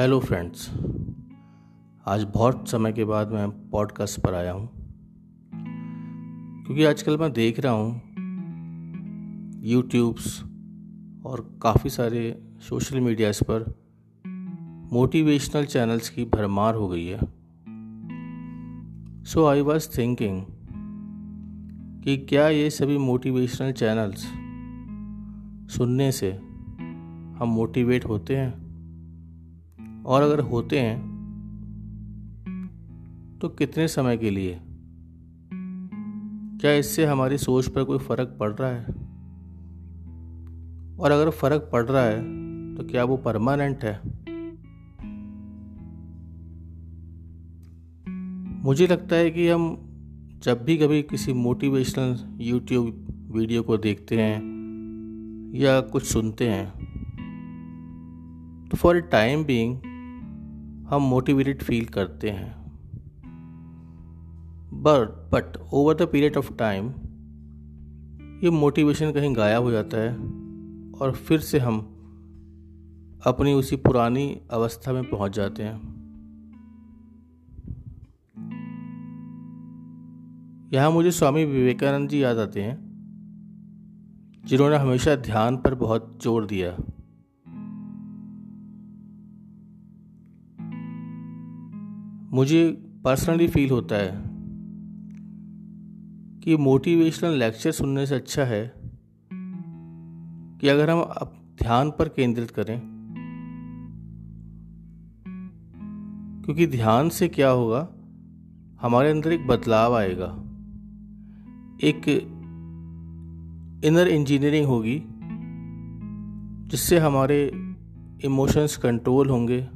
Hello friends आज बहुत समय के बाद मैं पॉडकास्ट पर आया हूँ। क्योंकि आजकल मैं देख रहा हूँ यूट्यूब्स और काफ़ी सारे सोशल मीडियाज़ पर मोटिवेशनल चैनल्स की भरमार हो गई है। सो आई वॉज़ थिंकिंग कि क्या ये सभी मोटिवेशनल चैनल्स सुनने से हम मोटिवेट होते हैं? और अगर होते हैं तो कितने समय के लिए? क्या इससे हमारी सोच पर कोई फ़र्क पड़ रहा है? और अगर फ़र्क पड़ रहा है तो क्या वो परमानेंट है? मुझे लगता है कि हम जब भी कभी किसी मोटिवेशनल यूट्यूब वीडियो को देखते हैं या कुछ सुनते हैं तो फॉर ए टाइम बीइंग हम मोटिवेटेड फील करते हैं। But but over the period of time ये मोटिवेशन कहीं गायब हो जाता है और फिर से हम अपनी उसी पुरानी अवस्था में पहुँच जाते हैं। यहाँ मुझे स्वामी विवेकानंद जी याद आते हैं, जिन्होंने हमेशा ध्यान पर बहुत ज़ोर दिया। मुझे पर्सनली फील होता है कि मोटिवेशनल लेक्चर सुनने से अच्छा है कि अगर हम ध्यान पर केंद्रित करें, क्योंकि ध्यान से क्या होगा, हमारे अंदर एक बदलाव आएगा। एक इनर इंजीनियरिंग होगी, जिससे हमारे इमोशंस कंट्रोल होंगे।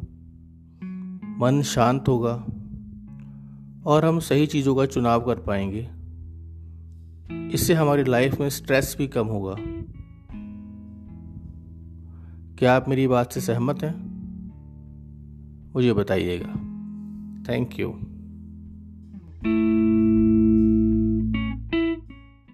मन शांत होगा और हम सही चीज़ों का चुनाव कर पाएँगे। इससे हमारी लाइफ में स्ट्रेस भी कम होगा। क्या आप मेरी बात से सहमत हैं? मुझे बताइएगा। Thank you